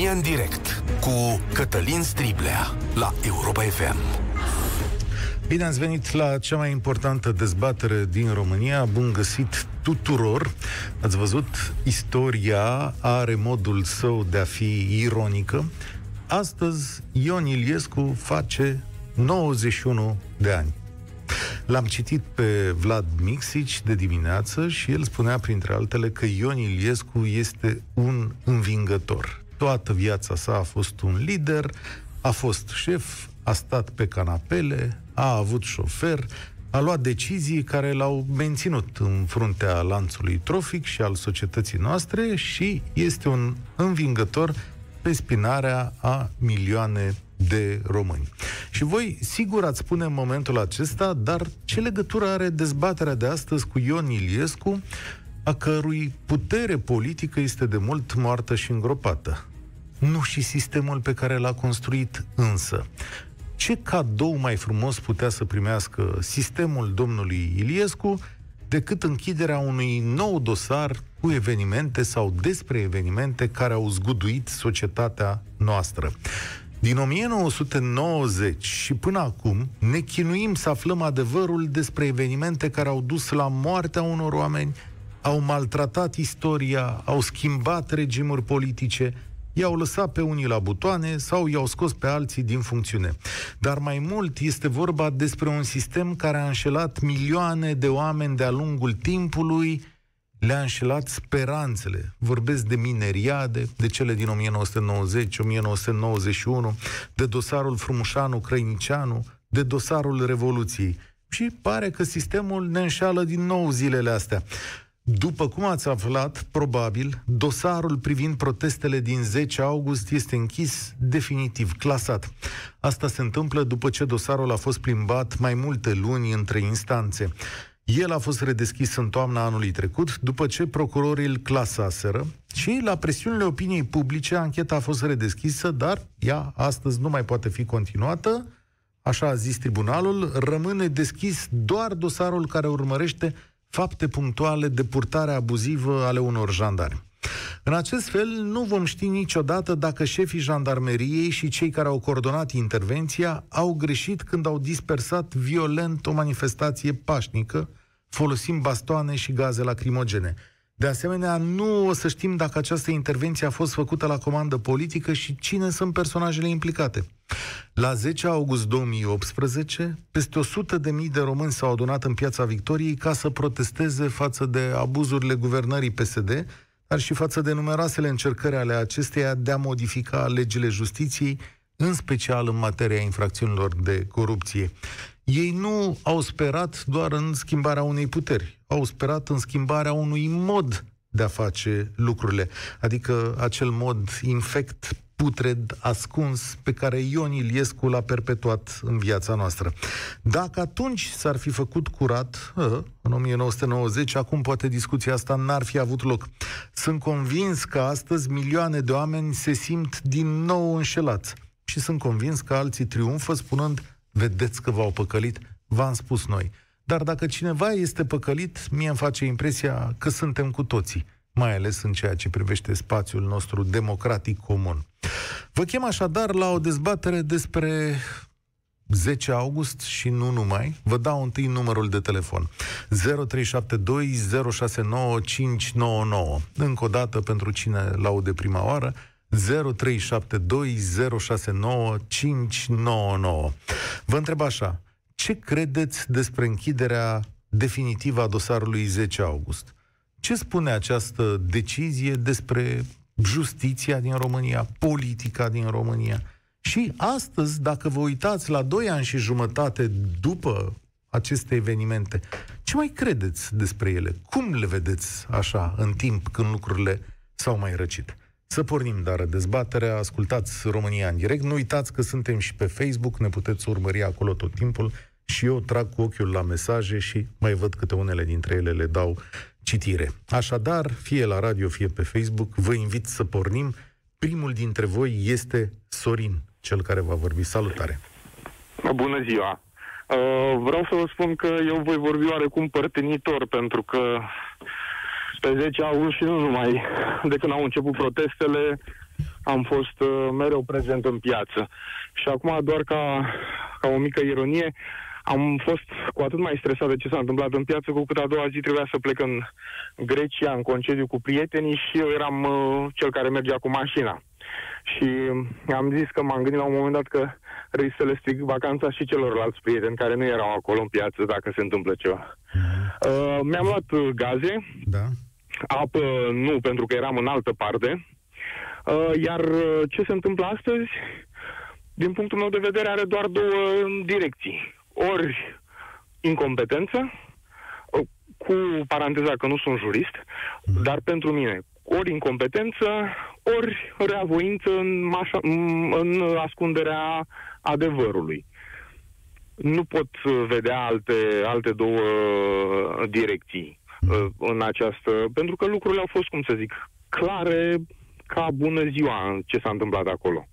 România în direct cu Cătălin Striblea la Europa FM. Bine ați venit la cea mai importantă dezbatere din România. Bun găsit tuturor. Ați văzut, istoria are modul său de a fi ironică. Astăzi, Ion Iliescu face 91 de ani. L-am citit pe Vlad Mixici de dimineață și el spunea, printre altele, că Ion Iliescu este un învingător. Toată viața sa a fost un lider, a fost șef, a stat pe canapele, a avut șofer, a luat decizii care l-au menținut în fruntea lanțului trofic și al societății noastre și este un învingător pe spinarea a milioane de români. Și voi, sigur, ați spune în momentul acesta, dar ce legătură are dezbaterea de astăzi cu Ion Iliescu, a cărui putere politică este de mult moartă și îngropată? Nu și sistemul pe care l-a construit însă. Ce cadou mai frumos putea să primească sistemul domnului Iliescu decât închiderea unui nou dosar cu evenimente sau despre evenimente care au zguduit societatea noastră. Din 1990 și până acum ne chinuim să aflăm adevărul despre evenimente care au dus la moartea unor oameni, au maltratat istoria, au schimbat regimuri politice, i-au lăsat pe unii la butoane sau i-au scos pe alții din funcțiune. Dar mai mult este vorba despre un sistem care a înșelat milioane de oameni de-a lungul timpului, le-a înșelat speranțele. Vorbesc de mineriade, de cele din 1990, 1991, de dosarul Frumușanu Crăinicianu, de dosarul Revoluției. Și pare că sistemul ne înșală din nou zilele astea. După cum ați aflat, probabil, dosarul privind protestele din 10 august este închis definitiv, clasat. Asta se întâmplă după ce dosarul a fost plimbat mai multe luni între instanțe. El a fost redeschis în toamna anului trecut, după ce procurorii îl clasaseră și la presiunile opiniei publice ancheta a fost redeschisă, dar ea astăzi nu mai poate fi continuată, așa a zis tribunalul, rămâne deschis doar dosarul care urmărește fapte punctuale de purtare abuzivă ale unor jandarmi. În acest fel, nu vom ști niciodată dacă șefii jandarmeriei și cei care au coordonat intervenția au greșit când au dispersat violent o manifestație pașnică, folosind bastoane și gaze lacrimogene. De asemenea, nu o să știm dacă această intervenție a fost făcută la comandă politică și cine sunt personajele implicate. La 10 august 2018, peste 100 de mii de români s-au adunat în Piața Victoriei ca să protesteze față de abuzurile guvernării PSD, dar și față de numeroasele încercări ale acesteia de a modifica legile justiției, în special în materia infracțiunilor de corupție. Ei nu au sperat doar în schimbarea unei puteri, au sperat în schimbarea unui mod de a face lucrurile, adică acel mod infect putred, ascuns, pe care Ion Iliescu l-a perpetuat în viața noastră. Dacă atunci s-ar fi făcut curat, ă, în 1990, acum poate discuția asta n-ar fi avut loc. Sunt convins că astăzi milioane de oameni se simt din nou înșelați și sunt convins că alții triumfă spunând vedeți că v-au păcălit, v-am spus noi. Dar dacă cineva este păcălit, mie îmi face impresia că suntem cu toții, mai ales în ceea ce privește spațiul nostru democratic comun. Vă chem așadar la o dezbatere despre 10 august și nu numai. Vă dau întâi numărul de telefon. 0372 069599. Încă o dată pentru cine laude prima oară, 0372069599. Vă întreb așa, ce credeți despre închiderea definitivă a dosarului 10 august? Ce spune această decizie despre justiția din România, politica din România? Și astăzi, dacă vă uitați la doi ani și jumătate după aceste evenimente, ce mai credeți despre ele? Cum le vedeți așa în timp când lucrurile s-au mai răcit? Să pornim, dar dezbaterea, ascultați România în direct. Nu uitați că suntem și pe Facebook, ne puteți urmări acolo tot timpul și eu trag cu ochiul la mesaje și mai văd câte unele dintre ele le dau citire. Așadar, fie la radio, fie pe Facebook, vă invit să pornim. Primul dintre voi este Sorin, cel care va vorbi. Salutare! Bună ziua! Uh, vreau să vă spun că eu voi vorbi oarecum părtenitor, pentru că pe 10 august și nu numai de când au început protestele, am fost uh, mereu prezent în piață. Și acum, doar ca, ca o mică ironie, am fost cu atât mai stresat de ce s-a întâmplat în piață, cu cât a doua zi trebuia să plec în Grecia, în concediu cu prietenii și eu eram uh, cel care mergea cu mașina. Și am zis că m-am gândit la un moment dat că risc să le stric vacanța și celorlalți prieteni care nu erau acolo în piață dacă se întâmplă ceva. Uh, mi-am luat uh, gaze, Da? apă nu, pentru că eram în altă parte. Uh, iar uh, ce se întâmplă astăzi, din punctul meu de vedere, are doar două direcții. Ori incompetență, uh, cu paranteza că nu sunt jurist, dar pentru mine, ori incompetență, ori reavoință în, mașa, m- în ascunderea adevărului. Nu pot uh, vedea alte, alte două uh, direcții uh, în această... Pentru că lucrurile au fost, cum să zic, clare ca bună ziua în ce s-a întâmplat acolo.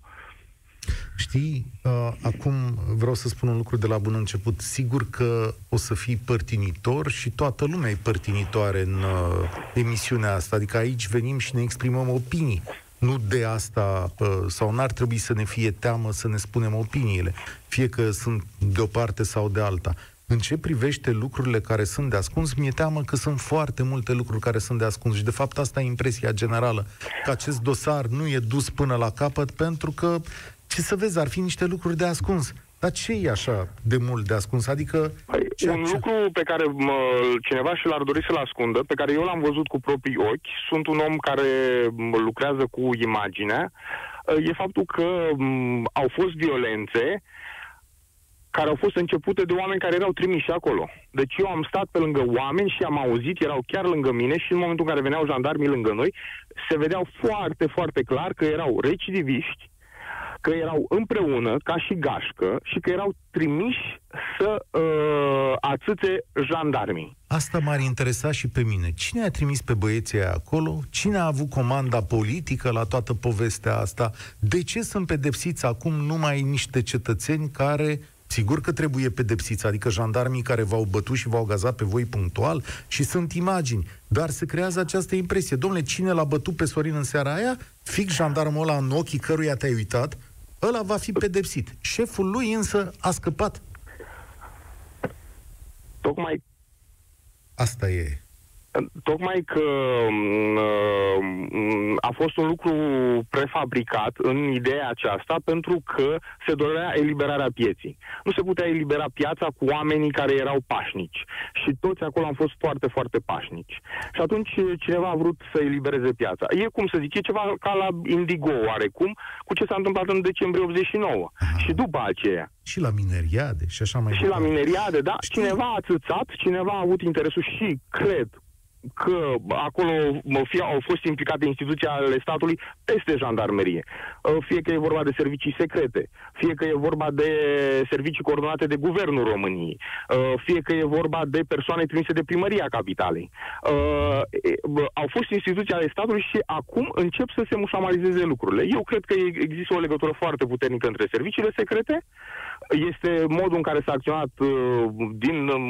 Știi, uh, acum vreau să spun un lucru de la bun început. Sigur că o să fii părtinitor și toată lumea e părtinitoare în uh, emisiunea asta. Adică aici venim și ne exprimăm opinii. Nu de asta, uh, sau n-ar trebui să ne fie teamă să ne spunem opiniile, fie că sunt de o parte sau de alta. În ce privește lucrurile care sunt de ascuns, mi-e teamă că sunt foarte multe lucruri care sunt de ascuns și de fapt asta e impresia generală, că acest dosar nu e dus până la capăt pentru că, ce să vezi, ar fi niște lucruri de ascuns. Dar ce e așa de mult de ascuns? Adică... Păi, ce, un ce- lucru pe care mă, cineva și l-ar dori să-l ascundă, pe care eu l-am văzut cu proprii ochi, sunt un om care mă, lucrează cu imaginea, e faptul că m, au fost violențe care au fost începute de oameni care erau trimiși acolo. Deci eu am stat pe lângă oameni și am auzit, erau chiar lângă mine și în momentul în care veneau jandarmii lângă noi, se vedeau foarte, foarte clar că erau recidiviști, că erau împreună, ca și gașcă, și că erau trimiși să uh, atâțe jandarmii. Asta m-ar interesa și pe mine. Cine a trimis pe băieții aia acolo? Cine a avut comanda politică la toată povestea asta? De ce sunt pedepsiți acum numai niște cetățeni care Sigur că trebuie pedepsiți, adică jandarmii care v-au bătut și v-au gazat pe voi punctual și sunt imagini, dar se creează această impresie. Domnule, cine l-a bătut pe Sorin în seara aia? Fix jandarmul ăla în ochii căruia te-ai uitat, ăla va fi pedepsit. Șeful lui însă a scăpat. Tocmai Asta e. Tocmai că m, a fost un lucru prefabricat în ideea aceasta pentru că se dorea eliberarea pieții. Nu se putea elibera piața cu oamenii care erau pașnici. Și toți acolo am fost foarte, foarte pașnici. Și atunci cineva a vrut să elibereze piața. E cum să zic, e ceva ca la Indigo oarecum, cu ce s-a întâmplat în decembrie 89. Aha. Și după aceea. Și la mineriade și așa mai Și la mineriade, da, Știi- cineva a țățat, cineva a avut interesul și cred că acolo mă, fie au fost implicate instituții ale statului peste jandarmerie. Uh, Fie că e vorba de servicii secrete, fie că e vorba de servicii coordonate de Guvernul României, uh, fie că e vorba de persoane trimise de primăria capitalei. Uh, e, bă, Au fost instituții ale statului și acum încep să se mușamalizeze lucrurile. Eu cred că e- există o legătură foarte puternică între serviciile secrete, este modul în care s-a acționat uh, din um,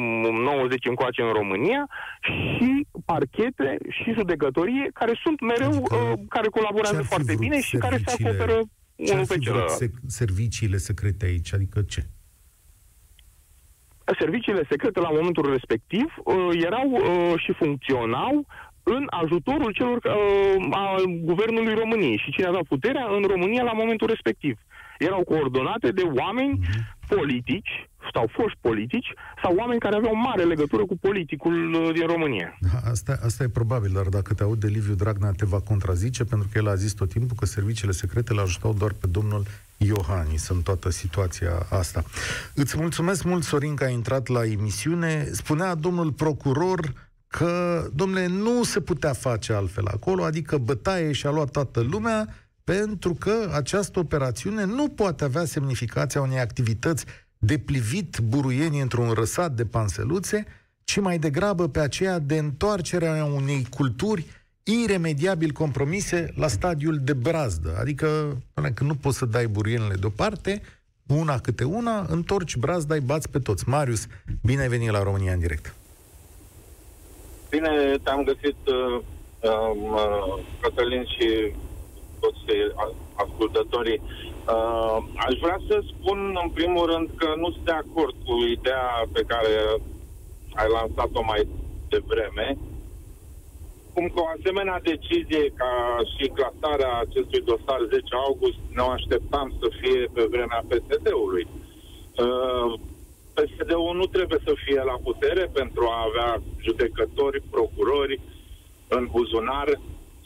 90 încoace în România și parchete și judecătorie care sunt mereu, Adică, uh, care ce colaborează ar fi foarte vrut bine și care se serviciile- acoperă Ce ar unul pe fi vrut celălalt. sec- serviciile secrete aici? Adică ce? Serviciile secrete la momentul respectiv uh, erau uh, și funcționau în ajutorul celor uh, a guvernului României și cine avea puterea în România la momentul respectiv. Erau coordonate de oameni politici sau foști politici sau oameni care aveau mare legătură cu politicul uh, din România. Da, asta, asta e probabil, dar dacă te aud de Liviu Dragnea te va contrazice, pentru că el a zis tot timpul că serviciile secrete le ajutau doar pe domnul Iohannis în toată situația asta. Îți mulțumesc mult, Sorin, că ai intrat la emisiune. Spunea domnul procuror că, domnule, nu se putea face altfel acolo, adică bătaie și-a luat toată lumea, pentru că această operațiune nu poate avea semnificația unei activități de plivit buruieni într-un răsat de panseluțe, ci mai degrabă pe aceea de întoarcerea unei culturi iremediabil compromise la stadiul de brazdă. Adică, până când nu poți să dai buruienile deoparte, una câte una, întorci brazda, îi bați pe toți. Marius, bine ai venit la România în direct. Bine te-am găsit, uh, um, uh, Cătălin și toți ascultătorii. Uh, aș vrea să spun în primul rând că nu sunt de acord cu ideea pe care ai lansat-o mai devreme, cum că o asemenea decizie ca și clasarea acestui dosar 10 august ne așteptam să fie pe vremea PSD-ului. Uh, PSD-ul nu trebuie să fie la putere pentru a avea judecători, procurori în buzunar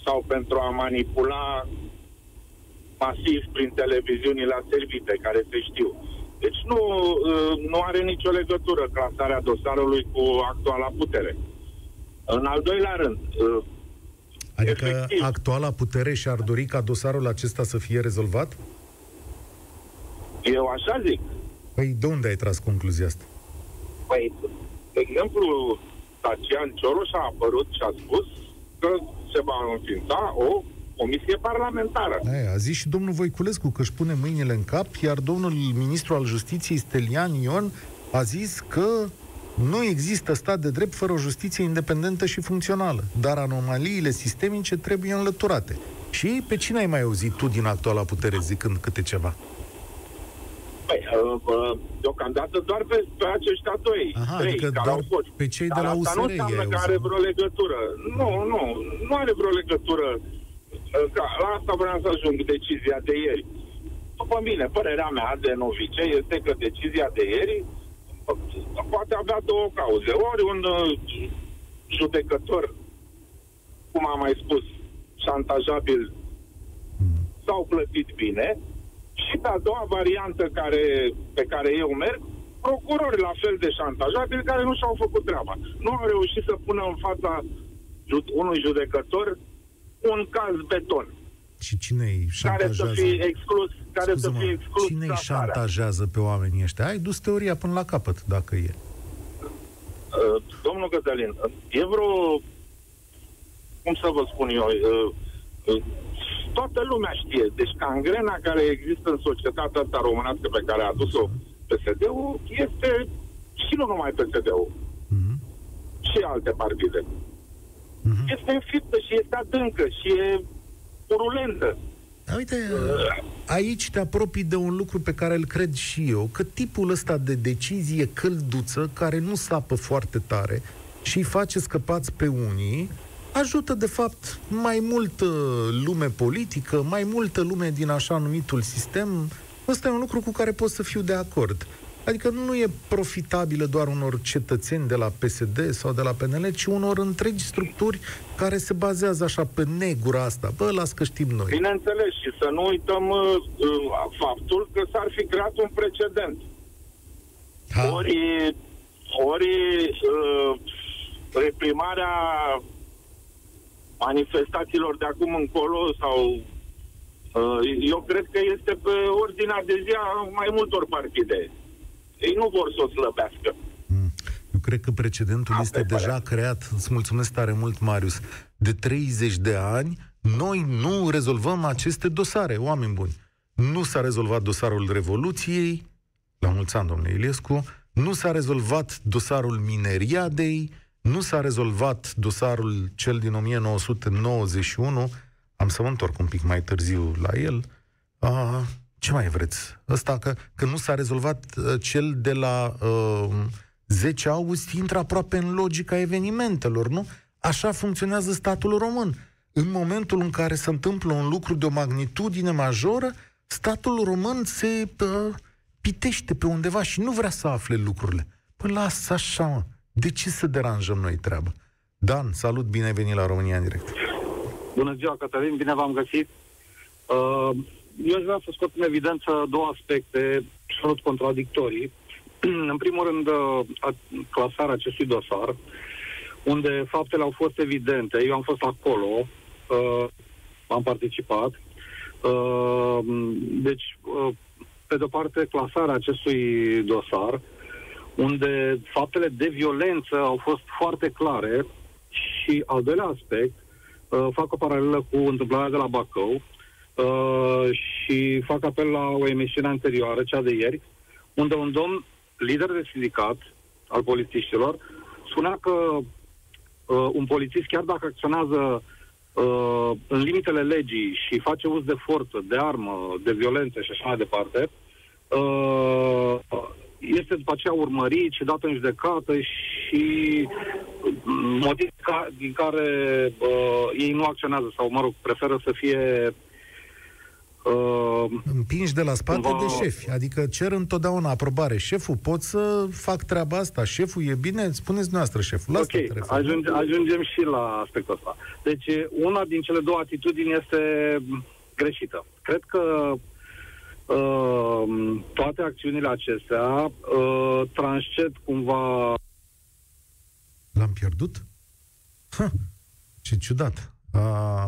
sau pentru a manipula masiv prin televiziunile servite care se știu. Deci nu, uh, nu are nicio legătură clasarea dosarului cu actuala putere. În al doilea rând, uh, Adică efectiv, actuala putere și-ar dori ca dosarul acesta să fie rezolvat? Eu așa zic. Păi de unde ai tras concluzia asta? Păi, de exemplu, Tacian Cioloș a apărut și a spus că se va înființa o comisie parlamentară. Aia, a zis și domnul Voiculescu că își pune mâinile în cap, iar domnul ministru al justiției, Stelian Ion, a zis că nu există stat de drept fără o justiție independentă și funcțională, dar anomaliile sistemice trebuie înlăturate. Și pe cine ai mai auzit tu din actuala putere zicând câte ceva? Păi, uh, uh, deocamdată doar pe, pe aceștia doi, Aha, trei, adică care au fost. pe cei Dar de la asta USR nu înseamnă că are vreo legătură. Nu, nu, nu are vreo legătură. Uh, ca, la asta vreau să ajung decizia de ieri. După mine, părerea mea de novice este că decizia de ieri poate avea două cauze. Ori un uh, judecător, cum am mai spus, șantajabil s-au plătit bine și pe a doua variantă care, pe care eu merg, procurori la fel de șantajabili care nu și-au făcut treaba. Nu au reușit să pună în fața unui judecător un caz beton. Și cine îi șantajează? Care să fie exclus, care să fie exclus Cine îi șantajează pe oamenii ăștia? Ai dus teoria până la capăt, dacă e. Uh, domnul Cătălin, e vreo... Cum să vă spun eu? Uh, uh, toată lumea știe. Deci cangrena care există în societatea asta românească pe care a adus-o PSD-ul este și nu numai PSD-ul. Mm-hmm. Și alte partide. Mm-hmm. Este înfiptă și este adâncă și e purulentă. Da, uite, aici te apropii de un lucru pe care îl cred și eu, că tipul ăsta de decizie călduță, care nu sapă foarte tare și îi face scăpați pe unii, ajută, de fapt, mai multă lume politică, mai multă lume din așa numitul sistem. Ăsta e un lucru cu care pot să fiu de acord. Adică nu e profitabilă doar unor cetățeni de la PSD sau de la PNL, ci unor întregi structuri care se bazează așa pe negura asta. Bă, las că știm noi. Bineînțeles, și să nu uităm uh, uh, faptul că s-ar fi creat un precedent. Ha. Ori, ori uh, reprimarea manifestațiilor de acum încolo sau uh, eu cred că este pe ordinea de zi a mai multor partide ei nu vor să o slăbească. Mm. Eu cred că precedentul Asta este deja pare. creat. Îți mulțumesc tare mult, Marius. De 30 de ani, noi nu rezolvăm aceste dosare, oameni buni. Nu s-a rezolvat dosarul Revoluției, la mulți ani, domnule Iliescu, nu s-a rezolvat dosarul Mineriadei, nu s-a rezolvat dosarul cel din 1991, am să mă întorc un pic mai târziu la el, uh, ce mai vreți? Ăsta că, că nu s-a rezolvat uh, cel de la uh, 10 august, intră aproape în logica evenimentelor, nu? Așa funcționează statul român. În momentul în care se întâmplă un lucru de o magnitudine majoră, statul român se uh, pitește pe undeva și nu vrea să afle lucrurile. Păi lasă așa, mă. De ce să deranjăm noi treaba? Dan, salut, bine ai venit la România în direct. Bună ziua, Cătălin, bine v-am găsit. Uh, eu aș vrea să scot în evidență două aspecte absolut contradictorii. în primul rând, uh, clasarea acestui dosar, unde faptele au fost evidente. Eu am fost acolo, uh, am participat. Uh, deci, uh, pe de-o parte, clasarea acestui dosar, unde faptele de violență au fost foarte clare și, al doilea aspect, uh, fac o paralelă cu întâmplarea de la Bacău, Uh, și fac apel la o emisiune anterioară, cea de ieri, unde un domn lider de sindicat al polițiștilor spunea că uh, un polițist, chiar dacă acționează uh, în limitele legii și face uz de forță, de armă, de violență și așa mai departe, uh, este după aceea urmărit și dat în judecată și motiv ca, din care uh, ei nu acționează sau, mă rog, preferă să fie Uh, Împingi de la spate va... de șefi, adică cer întotdeauna aprobare. Șeful, pot să fac treaba asta? Șeful e bine? Spuneți noastră, șeful. ok, ajunge, ajungem și la aspectul ăsta. Deci, una din cele două atitudini este greșită. Cred că uh, toate acțiunile acestea uh, transced cumva... L-am pierdut? Ha, ce ciudat. Uh,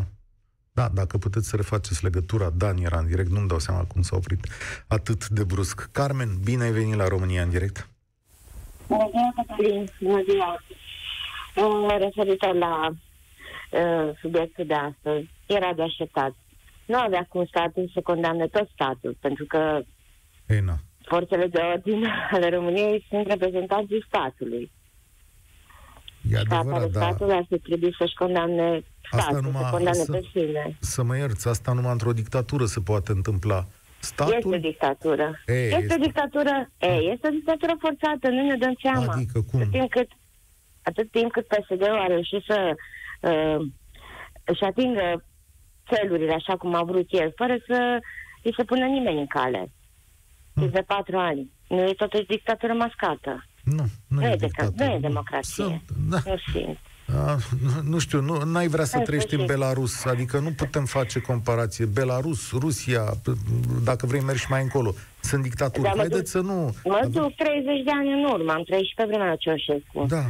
da, dacă puteți să refaceți legătura, Dan era în direct, nu-mi dau seama cum s-a oprit atât de brusc. Carmen, bine ai venit la România în direct. Bună ziua, Cătălin. Bună ziua. Uh, referitor la uh, subiectul de astăzi, era de așteptat. Nu avea cum statul să condamne tot statul, pentru că Ei, na. forțele de ordine ale României sunt reprezentanții statului. E adevărat, da. Statul ar fi trebuit să-și condamne statul, asta numai, să condamne să, pe sine. Să mă ierți, asta numai într-o dictatură se poate întâmpla. Statul... Este dictatură. E, este, este dictatură. E, este o dictatură forțată, nu ne dăm seama. Adică cum? Atât timp cât, atât timp cât PSD-ul a reușit să uh, își atingă țelurile așa cum a vrut el, fără să îi se pună nimeni în cale. Hmm. de patru ani. Nu e totuși dictatură mascată. Nu, nu, nu e, e Nu e democrație. Sunt, da. Nu simt. A, nu știu, nu n-ai vrea să trăiești în Belarus, adică nu putem face comparație. Belarus, Rusia, dacă vrei mergi mai încolo, sunt dictaturi. Da, Haideți să nu... Mă duc 30 de ani în urmă, am trăit și pe vremea Ceaușescu. Da.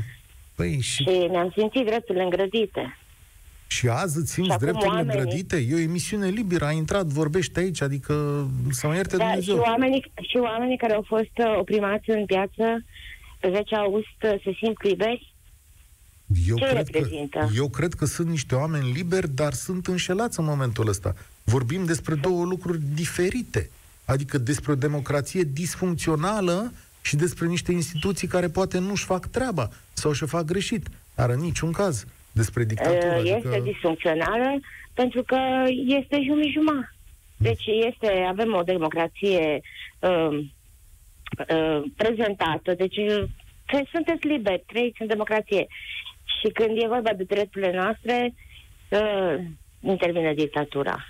Păi și... și mi-am simțit drepturile îngrădite. Și azi îți simți drepturile oamenii... îngrădite? E o emisiune liberă, ai intrat, vorbești aici, adică să mă ierte da, Dumnezeu. Și oamenii, și oamenii care au fost uh, oprimați în piață pe 10 august uh, se simt liberi? Eu Ce cred, reprezintă? că, eu cred că sunt niște oameni liberi, dar sunt înșelați în momentul ăsta. Vorbim despre două lucruri diferite. Adică despre o democrație disfuncțională și despre niște instituții care poate nu-și fac treaba sau și fac greșit. Dar în niciun caz despre dictatură. Uh, este adică... disfuncțională pentru că este jumătate. Deci este, avem o democrație uh, uh, prezentată, deci că sunteți liberi, trăiți în democrație. Și când e vorba de drepturile noastre, uh, intervine dictatura.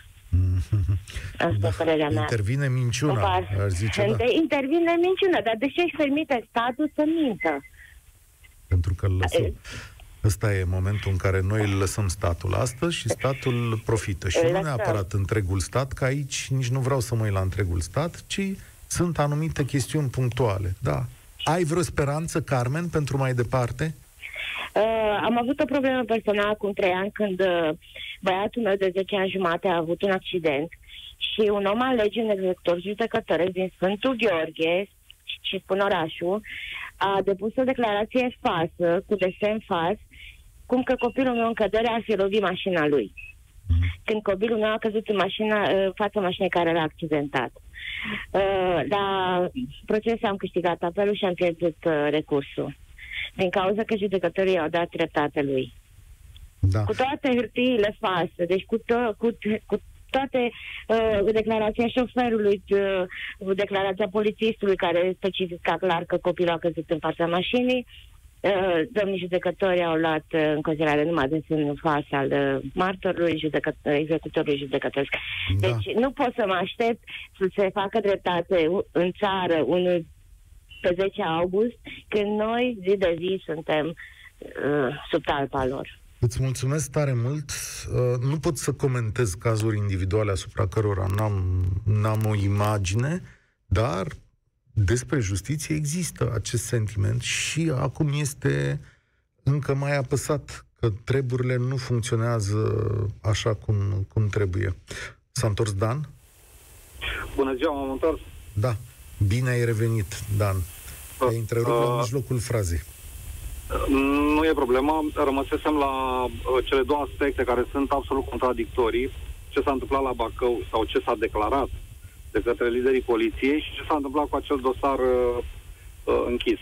Asta da, părerea mea. Intervine minciuna, ar zice, da. Intervine minciuna, dar de ce își permite statul să mintă? Pentru că îl lăsăm. Ăsta e momentul în care noi îl lăsăm statul astăzi și statul profită. Și nu neapărat întregul stat, că aici nici nu vreau să mă uit la întregul stat, ci sunt anumite chestiuni punctuale. Da. Ai vreo speranță, Carmen, pentru mai departe? Uh, am avut o problemă personală acum trei ani când uh, băiatul meu de 10 ani jumate a avut un accident și un om al legii, un executor judecătoresc din Sfântul Gheorghe și spun orașul, a depus o declarație falsă, cu desen fals, cum că copilul meu în cădere ar fi lovit mașina lui. Mhm. Când copilul meu a căzut în mașina, uh, fața mașinii care era accidentat. Uh, la proces am câștigat apelul și am pierdut uh, recursul. Din cauza că judecătorii au dat dreptate lui. Da. Cu toate hârtiile false, deci cu, to- cu, cu toate uh, declarația șoferului, uh, declarația polițistului care specifica clar că copilul a căzut în fața mașinii, uh, domnii judecători au luat uh, în considerare numai de semnul fals al uh, martorului, judecă- executorului judecătoresc. Da. Deci nu pot să mă aștept să se facă dreptate în țară unul pe 10 august, când noi zi de zi suntem uh, sub talpa lor. Îți mulțumesc tare mult. Uh, nu pot să comentez cazuri individuale asupra cărora n-am, n-am o imagine, dar despre justiție există acest sentiment și acum este încă mai apăsat că treburile nu funcționează așa cum, cum trebuie. S-a întors Dan? Bună ziua, m-am întors. Da. Bine ai revenit, Dan. Ai întrerupt uh, la mijlocul frazei. Nu e problemă. Rămăsesem la uh, cele două aspecte care sunt absolut contradictorii. Ce s-a întâmplat la Bacău sau ce s-a declarat de către liderii poliției și ce s-a întâmplat cu acel dosar uh, uh, închis.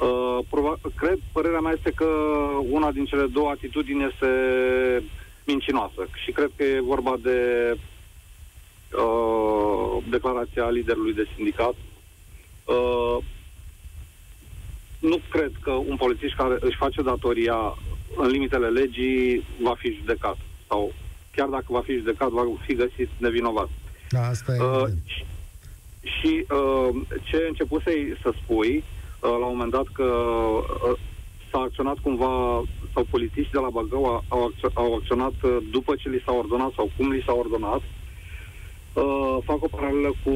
Uh, prova- cred, părerea mea este că una din cele două atitudini este mincinoasă. Și cred că e vorba de uh, declarația liderului de sindicat. Uh, nu cred că un polițist care își face datoria în limitele legii va fi judecat. Sau chiar dacă va fi judecat, va fi găsit nevinovat. Da, asta e uh, și, și uh, ce începusei să spui uh, la un moment dat că uh, s-a acționat cumva sau polițiști de la Băgău au, au acționat uh, după ce li s-a ordonat sau cum li s-a ordonat. Uh, fac o paralelă cu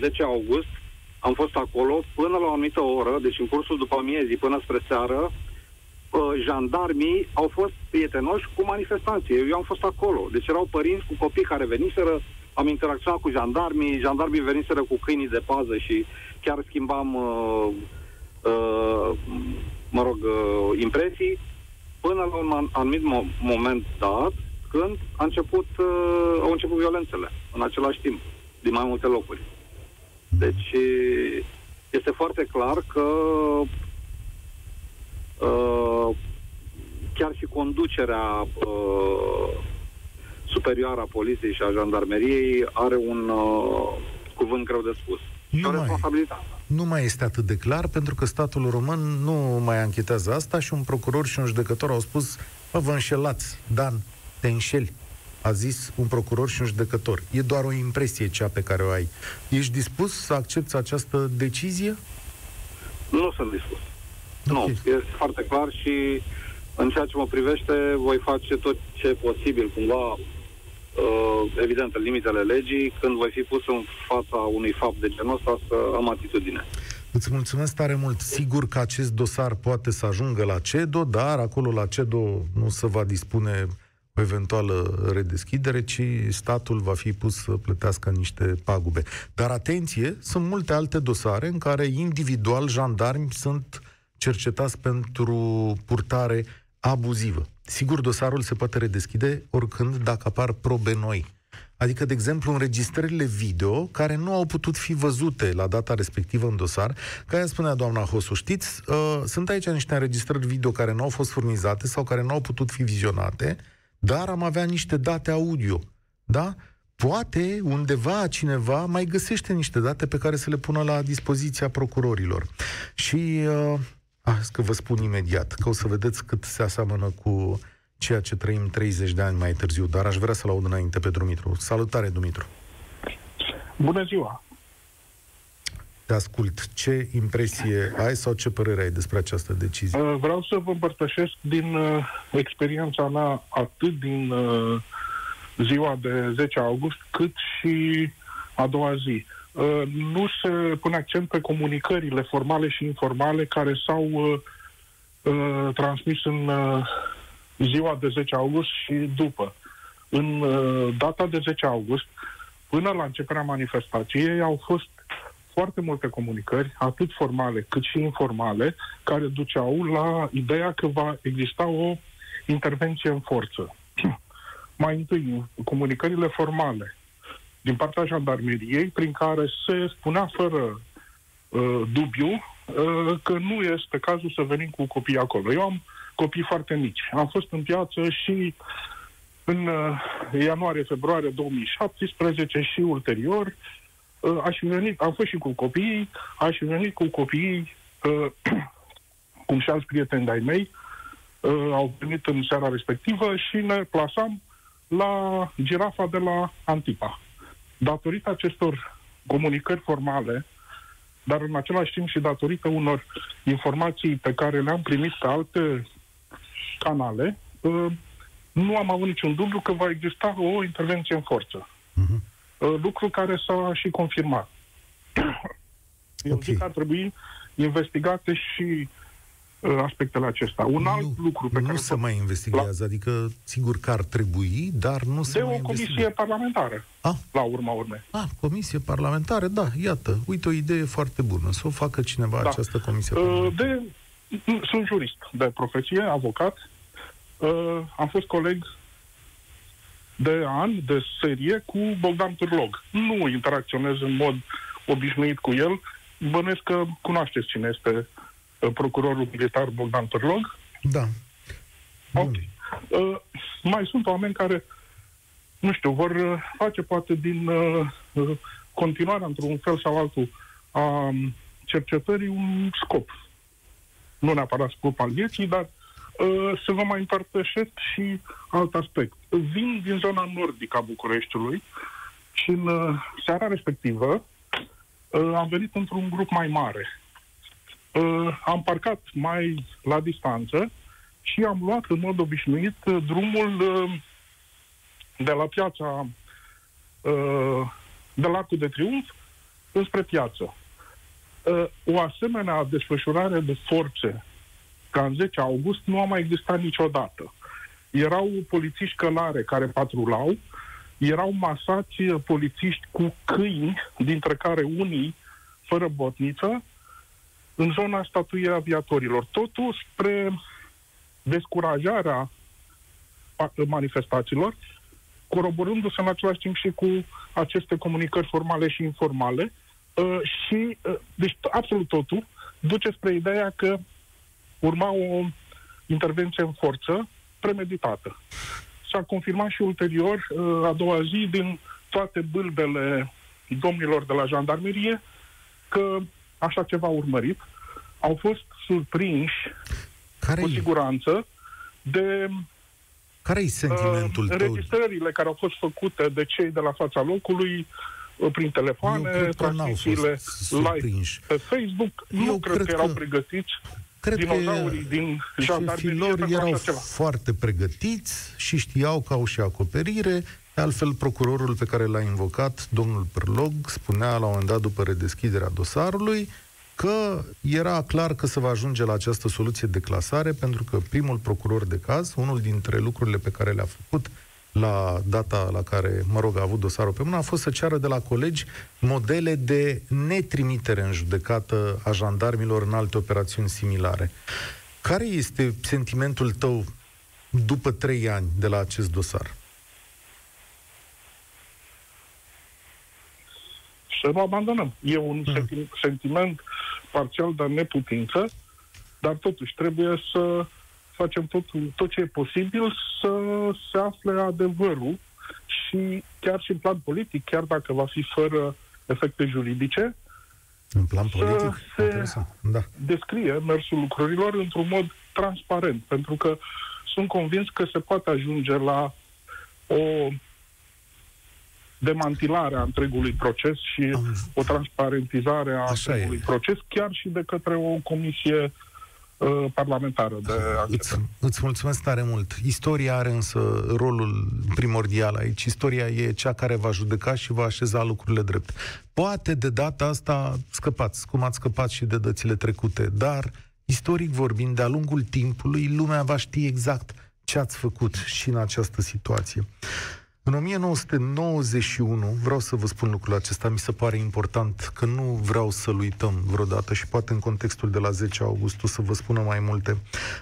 10 august. Am fost acolo până la o anumită oră, deci în cursul după amiezii până spre seară, uh, jandarmii au fost prietenoși cu manifestanții. Eu am fost acolo. Deci erau părinți cu copii care veniseră, am interacționat cu jandarmii, jandarmii veniseră cu câinii de pază și chiar schimbam, uh, uh, mă rog, uh, impresii până la un anumit mo- moment dat, când a început, uh, au început violențele în același timp, din mai multe locuri. Deci este foarte clar că uh, chiar și conducerea uh, superioară a poliției și a jandarmeriei are un uh, cuvânt greu de spus. Nu și o responsabilitate. Nu mai este atât de clar, pentru că statul român nu mai anchetează asta și un procuror și un judecător au spus Bă, vă înșelați, Dan, te înșeli. A zis un procuror și un judecător. E doar o impresie cea pe care o ai. Ești dispus să accepti această decizie? Nu sunt dispus. Okay. Nu, este foarte clar și în ceea ce mă privește voi face tot ce e posibil, cumva, uh, evident, în limitele legii, când voi fi pus în fața unui fapt de genul ăsta, să am atitudine. Îți mulțumesc tare mult. Sigur că acest dosar poate să ajungă la CEDO, dar acolo la CEDO nu se va dispune o eventuală redeschidere, ci statul va fi pus să plătească niște pagube. Dar atenție, sunt multe alte dosare în care individual jandarmi sunt cercetați pentru purtare abuzivă. Sigur, dosarul se poate redeschide oricând dacă apar probe noi. Adică, de exemplu, înregistrările video care nu au putut fi văzute la data respectivă în dosar, ca ea spunea doamna Hosu, știți, uh, sunt aici niște înregistrări video care nu au fost furnizate sau care nu au putut fi vizionate, dar am avea niște date audio. Da? Poate undeva cineva mai găsește niște date pe care să le pună la dispoziția procurorilor. Și uh, ah, că vă spun imediat, că o să vedeți cât se aseamănă cu ceea ce trăim 30 de ani mai târziu, dar aș vrea să-l aud înainte pe Dumitru. Salutare, Dumitru! Bună ziua! Te ascult. Ce impresie ai sau ce părere ai despre această decizie? Uh, vreau să vă împărtășesc din uh, experiența mea atât din uh, ziua de 10 august, cât și a doua zi. Uh, nu se pune accent pe comunicările formale și informale care s-au uh, uh, transmis în uh, ziua de 10 august și după. În uh, data de 10 august, până la începerea manifestației, au fost foarte multe comunicări, atât formale cât și informale, care duceau la ideea că va exista o intervenție în forță. Mai întâi, comunicările formale din partea jandarmeriei, prin care se spunea fără uh, dubiu uh, că nu este cazul să venim cu copii acolo. Eu am copii foarte mici. Am fost în piață și în uh, ianuarie-februarie 2017 și ulterior uh, aș fi venit, am fost și cu copiii, aș fi venit cu copiii, uh, cum și alți prieteni de-ai mei, uh, au venit în seara respectivă și ne plasam la girafa de la Antipa. Datorită acestor comunicări formale, dar în același timp și datorită unor informații pe care le-am primit pe alte canale, uh, nu am avut niciun dubiu că va exista o intervenție în forță. Uh-huh. Lucru care s-a și confirmat. Eu okay. zic că ar trebui investigate și uh, aspectele acestea. Un nu, alt lucru pe nu care... Nu se mai investigează, la... adică sigur că ar trebui, dar nu se De mai o comisie parlamentară, ah? la urma urmei. Ah, comisie parlamentară, da, iată, uite o idee foarte bună, să o facă cineva da. această comisie uh, De sunt jurist de profesie, avocat. Uh, am fost coleg de an, de serie, cu Bogdan Turlog. Nu interacționez în mod obișnuit cu el. Bănesc că cunoașteți cine este uh, procurorul militar Bogdan Turlog. Da. Ok. Uh, mai sunt oameni care, nu știu, vor uh, face poate din uh, uh, continuarea într-un fel sau altul a um, cercetării un scop. Nu neapărat scop al vieții, dar uh, să vă mai împărtășesc și alt aspect. Vin din zona nordică a Bucureștiului și în uh, seara respectivă uh, am venit într-un grup mai mare. Uh, am parcat mai la distanță și am luat în mod obișnuit uh, drumul uh, de la piața uh, de la Arcul de Triunf înspre piață. Uh, o asemenea desfășurare de forțe ca în 10 august nu a mai existat niciodată. Erau polițiști călare care patrulau, erau masați polițiști cu câini, dintre care unii fără botniță, în zona statuiei aviatorilor. Totul spre descurajarea manifestațiilor, coroborându-se în același timp și cu aceste comunicări formale și informale. Uh, și, uh, deci, absolut totul duce spre ideea că urma o intervenție în forță premeditată. S-a confirmat și ulterior, uh, a doua zi, din toate bâlbele domnilor de la jandarmerie, că așa ceva urmărit. Au fost surprinși care cu siguranță de care e sentimentul uh, tău? Înregistrările care au fost făcute de cei de la fața locului uh, prin telefoane, transmisiile live pe Facebook, Eu nu cred, cred că erau pregătiți cred dinozaurii că din șefii lor erau foarte pregătiți și știau că au și acoperire. Altfel, procurorul pe care l-a invocat, domnul Perlog, spunea la un moment dat după redeschiderea dosarului că era clar că se va ajunge la această soluție de clasare pentru că primul procuror de caz, unul dintre lucrurile pe care le-a făcut la data la care, mă rog, a avut dosarul pe mână, a fost să ceară de la colegi modele de netrimitere în judecată a jandarmilor în alte operațiuni similare. Care este sentimentul tău după trei ani de la acest dosar? Să nu abandonăm. E un hmm. sentiment parțial de neputință, dar totuși trebuie să facem tot, tot ce e posibil să se afle adevărul și chiar și în plan politic, chiar dacă va fi fără efecte juridice, în plan politic? se da. descrie mersul lucrurilor într-un mod transparent, pentru că sunt convins că se poate ajunge la o demantilarea întregului proces și Am... o transparentizare a Așa întregului e. proces, chiar și de către o comisie uh, parlamentară de îți, îți mulțumesc tare mult. Istoria are însă rolul primordial aici. Istoria e cea care va judeca și va așeza lucrurile drept. Poate de data asta scăpați, cum ați scăpat și de dățile trecute, dar istoric vorbind, de-a lungul timpului, lumea va ști exact ce ați făcut și în această situație. În 1991, vreau să vă spun lucrul acesta, mi se pare important că nu vreau să-l uităm vreodată și poate în contextul de la 10 august o să vă spună mai multe.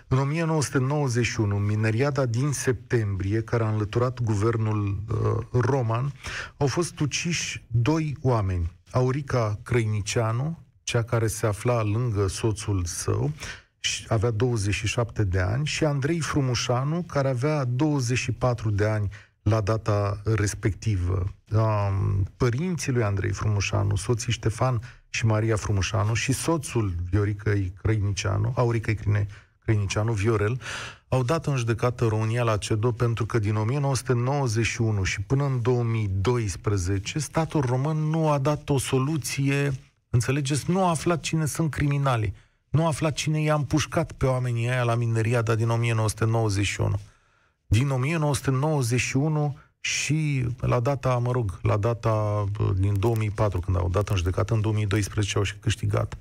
În 1991, mineriada din septembrie, care a înlăturat guvernul uh, roman, au fost uciși doi oameni. Aurica Crăinicianu, cea care se afla lângă soțul său, avea 27 de ani, și Andrei Frumușanu, care avea 24 de ani la data respectivă. Părinții lui Andrei Frumușanu, soții Ștefan și Maria Frumușanu și soțul Vioricăi Crăinicianu, Auricăi Crăinicianu, Viorel, au dat în judecată România la CEDO pentru că din 1991 și până în 2012 statul român nu a dat o soluție, înțelegeți, nu a aflat cine sunt criminali, nu a aflat cine i-a împușcat pe oamenii aia la mineriada din 1991 din 1991 și la data, mă rog, la data din 2004, când au dat în judecată, în 2012 au și câștigat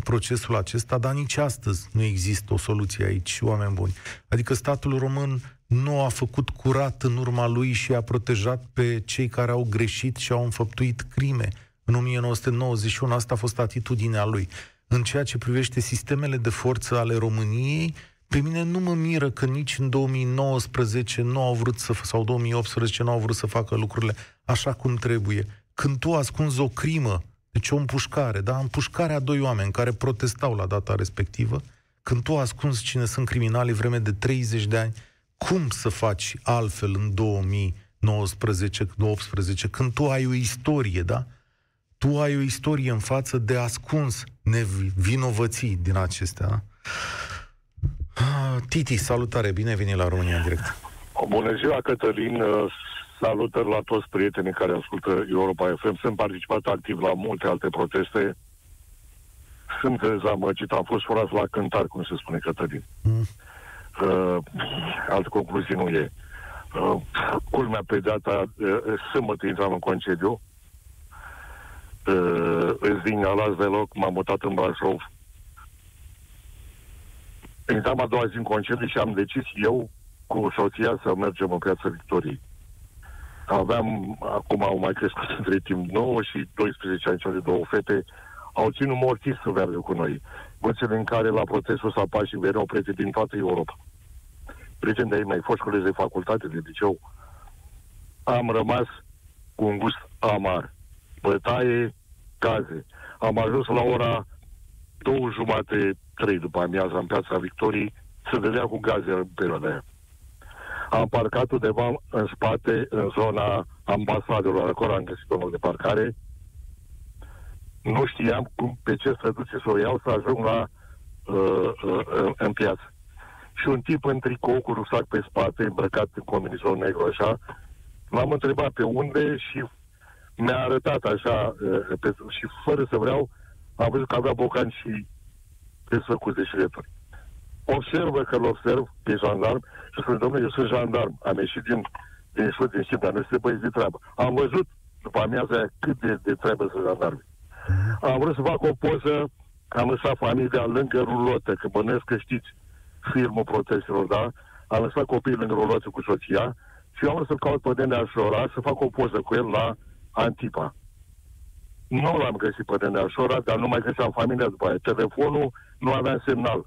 procesul acesta, dar nici astăzi nu există o soluție aici, oameni buni. Adică statul român nu a făcut curat în urma lui și a protejat pe cei care au greșit și au înfăptuit crime. În 1991 asta a fost atitudinea lui. În ceea ce privește sistemele de forță ale României, pe mine nu mă miră că nici în 2019 nu au vrut să, sau 2018 nu au vrut să facă lucrurile așa cum trebuie. Când tu ascunzi o crimă, deci o împușcare, da? Împușcarea a doi oameni care protestau la data respectivă, când tu ascunzi cine sunt criminali vreme de 30 de ani, cum să faci altfel în 2019-2018 când tu ai o istorie, da? Tu ai o istorie în față de ascuns nevinovății din acestea. Da? Ah, Titi, salutare, bine ai venit la România în direct. Bună ziua, Cătălin. Salutări la toți prietenii care ascultă Europa FM. Sunt participat activ la multe alte proteste. Sunt dezamăgit. Am fost furat la cântar, cum se spune Cătălin. Mm. Uh, altă concluzie nu e. Uh, culmea pe data uh, sâmbătă intram în concediu. Uh, îți din Alas deloc, m-am mutat în Brașov. Intram a doua zi în concediu și am decis eu cu soția să mergem în piața Victoriei. Aveam, acum au mai crescut între timp 9 și 12 ani, cele două fete, au ținut morții să meargă cu noi. Vățele în care la protestul s-a și veneau prieteni din toată Europa. Prieteni de ei mai fost colegi de facultate, de liceu. Am rămas cu un gust amar. Bătaie, gaze. Am ajuns la ora două jumate, trei după amiază în piața Victoriei, să dădea cu gaze în perioada aia. Am parcat undeva în spate, în zona ambasadelor, acolo am găsit un loc de parcare. Nu știam cum, pe ce să duce să o iau să ajung la, uh, uh, în piață. Și un tip în tricou cu rusac pe spate, îmbrăcat în combinizon negru așa, l-am întrebat pe unde și mi-a arătat așa, uh, pe, și fără să vreau, am văzut că avea bocan și desfăcuți de șireturi observă că îl observ pe jandarm și spune, domnule, eu sunt jandarm, am ieșit din, din șut, din șut, dar nu este băieți de treabă. Am văzut după amiaza aia cât de, de treabă să jandarmi. Am vrut să fac o poză, am lăsat familia lângă rulotă, că bănesc că știți firmul protestelor, da? Am lăsat copiii lângă rulotă cu soția și eu am vrut să-l caut pe Denea Șora să fac o poză cu el la Antipa. Nu l-am găsit pe Denea Șora, dar nu mai găseam familia după aia. Telefonul nu avea semnal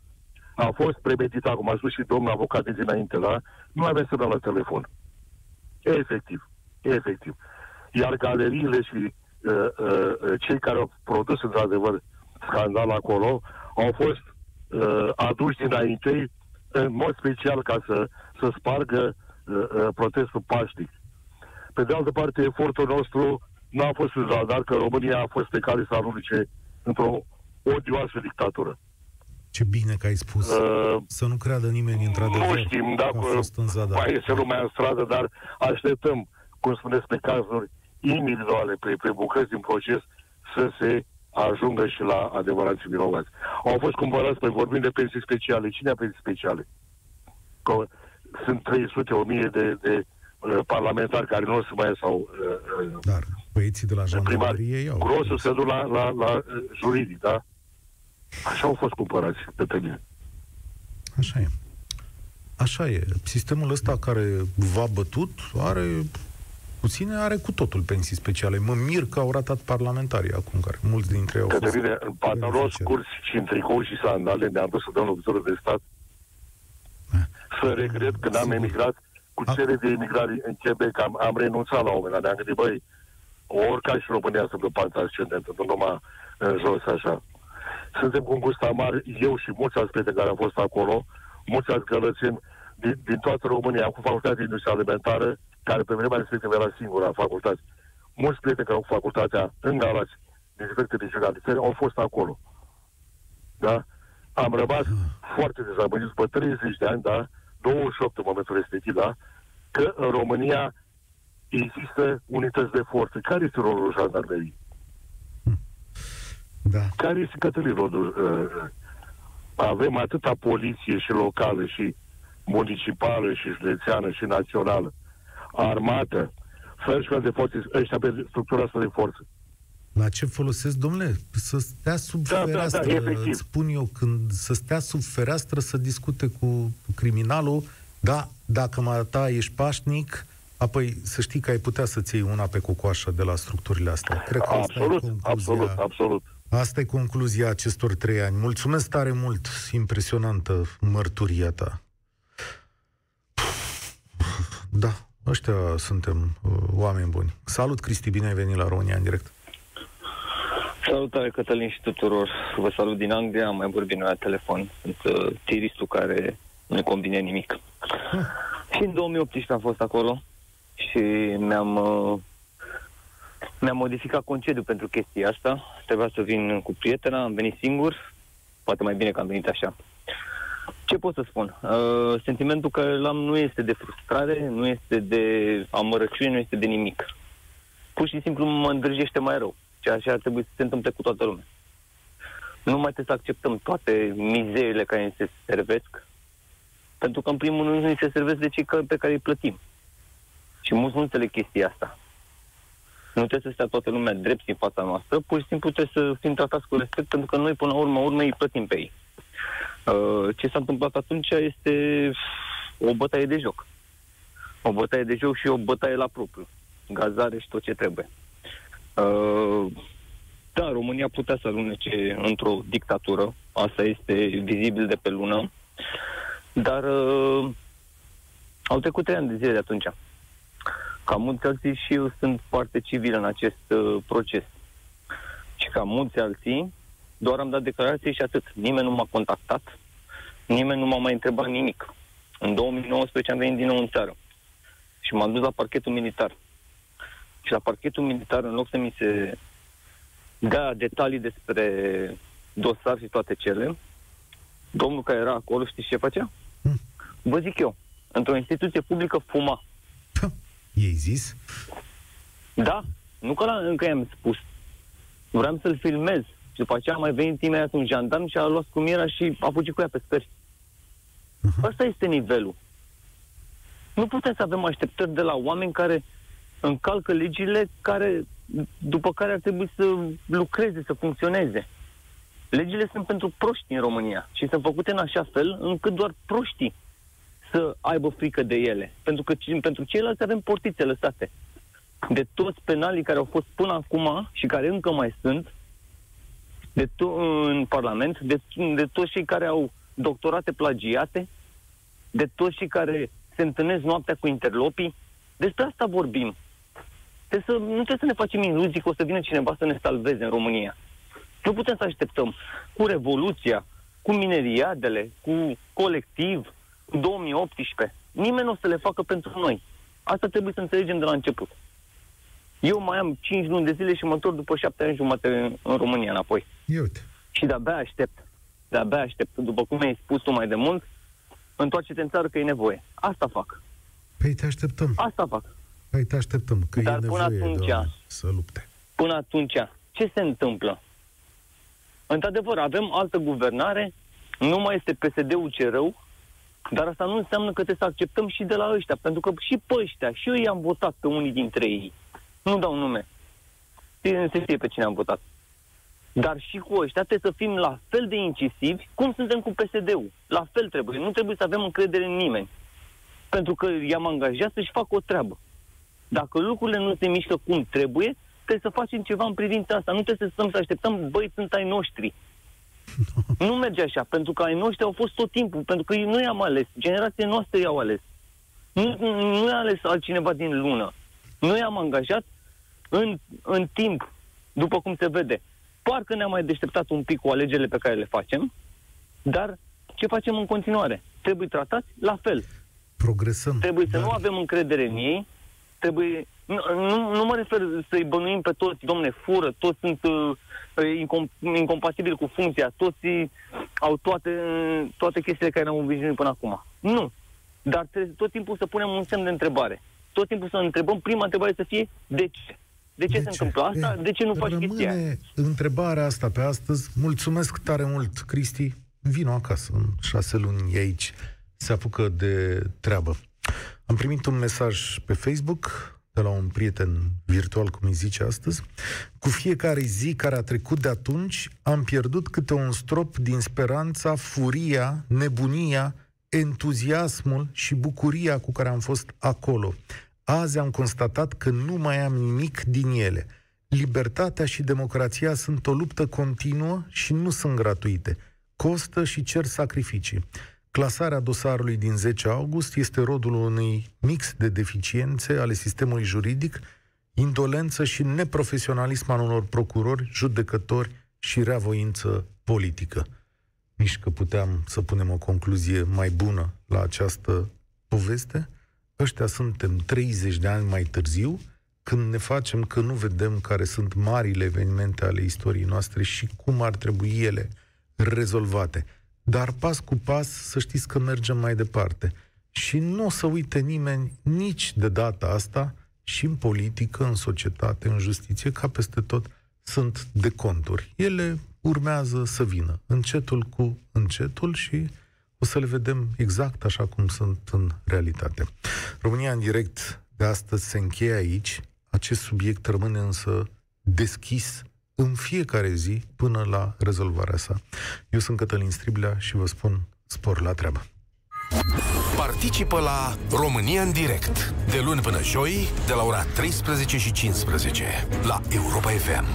a fost premeditat, cum a spus și domnul avocat de dinainte, da? Nu avea să la telefon. Efectiv. Efectiv. Iar galeriile și uh, uh, cei care au produs într-adevăr scandal acolo au fost uh, aduși dinainte în mod special ca să, să spargă uh, uh, protestul paștic. Pe de altă parte, efortul nostru nu a fost în zadar că România a fost pe care să arunce într-o odioasă dictatură. Ce bine că ai spus. Uh, să nu creadă nimeni într-adevăr Nu știm dacă mai este lumea în stradă, dar așteptăm, cum spuneți, pe cazuri individuale, pe, pe bucăți din proces, să se ajungă și la adevărații vinovați. Au fost cumpărați, pe vorbim de pensii speciale. Cine a pensii speciale? Că sunt 300, 1000 de, de uh, parlamentari care nu se mai sau... Uh, uh Dar băieții de la jandarmerie iau. Grosul se duc la, la, la uh, juridic, da? Așa au fost cumpărați de pe mine. Așa e. Așa e. Sistemul ăsta care v-a bătut are puține, are cu totul pensii speciale. Mă mir că au ratat parlamentarii acum, care mulți dintre ei au fost... Bine, în pantaloni scurți și în tricou și sandale ne-am dus să dăm lovitură de stat. Eh. Să regret că n-am emigrat cu cele de emigrare în Quebec. Am, am renunțat la un moment dat. Ne-am gândit, băi, oricare și România să pe partea ascendentă, nu numai în jos așa. Suntem cu un gust amar, eu și mulți alți prieteni care au fost acolo, mulți alți călățeni din, din toată România, am cu facultatea de industrie alimentară, care pe vremea respectivă era singura facultate. Mulți prieteni care au cu facultatea în Galați, din diferite regiuni ale țării, au fost acolo. Da? Am rămas foarte dezamăgit după 30 de ani, da? 28 în momentul respectiv, da? Că în România există unități de forță. Care este rolul jandarmeriei? Da. Care este Cătălin Rodul? Uh, avem atâta poliție și locală și municipală și județeană și națională, armată, fel și fel de forțe, ăștia pe structura asta de forță. La ce folosesc, domnule? Să stea sub da, fereastră, da, da, îți spun eu, când să stea sub fereastră să discute cu criminalul, da, dacă mă ta ești pașnic, apoi să știi că ai putea să-ți iei una pe cocoașă de la structurile astea. Cred că absolut, asta e absolut, absolut. Asta e concluzia acestor trei ani. Mulțumesc tare mult, impresionantă mărturia ta. Da, ăștia suntem uh, oameni buni. Salut, Cristi, bine ai venit la România în direct. Salutare, Cătălin și tuturor. Vă salut din Anglia, am mai vorbit noi la telefon. Sunt uh, tiristul care nu ne convine nimic. Și în 2018 am fost acolo și mi-am uh, mi-am modificat concediu pentru chestia asta. Trebuia să vin cu prietena, am venit singur. Poate mai bine că am venit așa. Ce pot să spun? Uh, sentimentul care l-am nu este de frustrare, nu este de amărăciune, nu este de nimic. Pur și simplu mă îndrăgește mai rău, ceea ce ar trebui să se întâmple cu toată lumea. Nu mai trebuie să acceptăm toate mizerile care ni se servesc, pentru că, în primul rând, nu ni se servesc de cei pe care îi plătim. Și mulți nu înțeleg chestia asta. Nu trebuie să stea toată lumea drept în fața noastră, pur și simplu trebuie să fim tratați cu respect, pentru că noi, până la urmă, urmă îi plătim pe ei. Uh, ce s-a întâmplat atunci este o bătaie de joc. O bătaie de joc și o bătaie la propriu. Gazare și tot ce trebuie. Uh, da, România putea să alunece într-o dictatură. Asta este vizibil de pe lună. Dar uh, au trecut trei ani de zile de atunci. Ca mulți alții și eu sunt foarte civil în acest uh, proces. Și ca mulți alții, doar am dat declarație și atât. Nimeni nu m-a contactat, nimeni nu m-a mai întrebat nimic. În 2019 am venit din nou în țară și m-am dus la parchetul militar. Și la parchetul militar, în loc să mi se dea detalii despre dosar și toate cele, domnul care era acolo, știți ce facea? Hmm. Vă zic eu, într-o instituție publică fuma. Ei zis? Da, nu că la, încă i-am spus. Vreau să-l filmez. Și după aceea a mai venit imediat un jandarm și a luat cu mira și a fugit cu ea pe speri. Uh-huh. Asta este nivelul. Nu putem să avem așteptări de la oameni care încalcă legile care, după care ar trebui să lucreze, să funcționeze. Legile sunt pentru proști în România și sunt făcute în așa fel încât doar proștii să aibă frică de ele. Pentru că pentru ceilalți avem portițe lăsate. De toți penalii care au fost până acum și care încă mai sunt de to- în Parlament, de, de toți cei care au doctorate plagiate, de toți cei care se întâlnesc noaptea cu interlopii. Despre asta vorbim. Trebuie să, nu trebuie să ne facem iluzii că o să vină cineva să ne salveze în România. Nu putem să așteptăm cu revoluția, cu mineriadele, cu colectiv, 2018. Nimeni nu o să le facă pentru noi. Asta trebuie să înțelegem de la început. Eu mai am 5 luni de zile și mă întorc după 7 ani jumate în, în România înapoi. Iute. Și de-abia aștept. De-abia aștept. După cum ai spus tu mai de mult, întoarce-te în țară că e nevoie. Asta fac. Păi te așteptăm. Asta fac. Păi te așteptăm, că Dar e până nevoie atunci, de să lupte. Până atunci, ce se întâmplă? Într-adevăr, avem altă guvernare, nu mai este PSD-ul ce rău, dar asta nu înseamnă că trebuie să acceptăm și de la ăștia, pentru că și pe ăștia, și eu i-am votat pe unii dintre ei. Nu dau nume. Se știe pe cine am votat. Dar și cu ăștia trebuie să fim la fel de incisivi cum suntem cu PSD-ul. La fel trebuie. Nu trebuie să avem încredere în nimeni. Pentru că i-am angajat să-și facă o treabă. Dacă lucrurile nu se mișcă cum trebuie, trebuie să facem ceva în privința asta. Nu trebuie să stăm să așteptăm, băi, sunt ai noștri. nu merge așa, pentru că ai noștri au fost tot timpul, pentru că noi am ales, generațiile noastre i-au ales. Nu, nu i-a ales altcineva din lună. Noi am angajat în, în timp, după cum se vede. Parcă ne-am mai deșteptat un pic cu alegerile pe care le facem, dar ce facem în continuare? Trebuie tratați la fel. Progresăm. Trebuie să dar... nu avem încredere în ei, trebuie... Nu, nu, nu mă refer să-i bănuim pe toți, domne, fură, toți sunt uh, incom- incompatibili cu funcția, toți au toate, toate chestiile care ne-au obișnuit până acum. Nu. Dar trebuie tot timpul să punem un semn de întrebare. Tot timpul să întrebăm, prima întrebare să fie, de ce? De ce de se ce? întâmplă asta? E, de ce nu faci chestia întrebarea asta pe astăzi. Mulțumesc tare mult, Cristi. Vino acasă, în șase luni e aici. Se apucă de treabă. Am primit un mesaj pe Facebook de la un prieten virtual, cum îi zice astăzi. Cu fiecare zi care a trecut de atunci, am pierdut câte un strop din speranța, furia, nebunia, entuziasmul și bucuria cu care am fost acolo. Azi am constatat că nu mai am nimic din ele. Libertatea și democrația sunt o luptă continuă și nu sunt gratuite. Costă și cer sacrificii. Clasarea dosarului din 10 august este rodul unui mix de deficiențe ale sistemului juridic, indolență și neprofesionalism al unor procurori, judecători și reavoință politică. Nici că puteam să punem o concluzie mai bună la această poveste, ăștia suntem 30 de ani mai târziu, când ne facem că nu vedem care sunt marile evenimente ale istoriei noastre și cum ar trebui ele rezolvate. Dar pas cu pas să știți că mergem mai departe. Și nu o să uite nimeni nici de data asta și în politică, în societate, în justiție, ca peste tot, sunt de conturi. Ele urmează să vină, încetul cu încetul și o să le vedem exact așa cum sunt în realitate. România în direct de astăzi se încheie aici. Acest subiect rămâne însă deschis în fiecare zi până la rezolvarea sa. Eu sunt Cătălin Striblea și vă spun spor la treabă. Participă la România în direct de luni până joi de la ora 13 și 15 la Europa FM.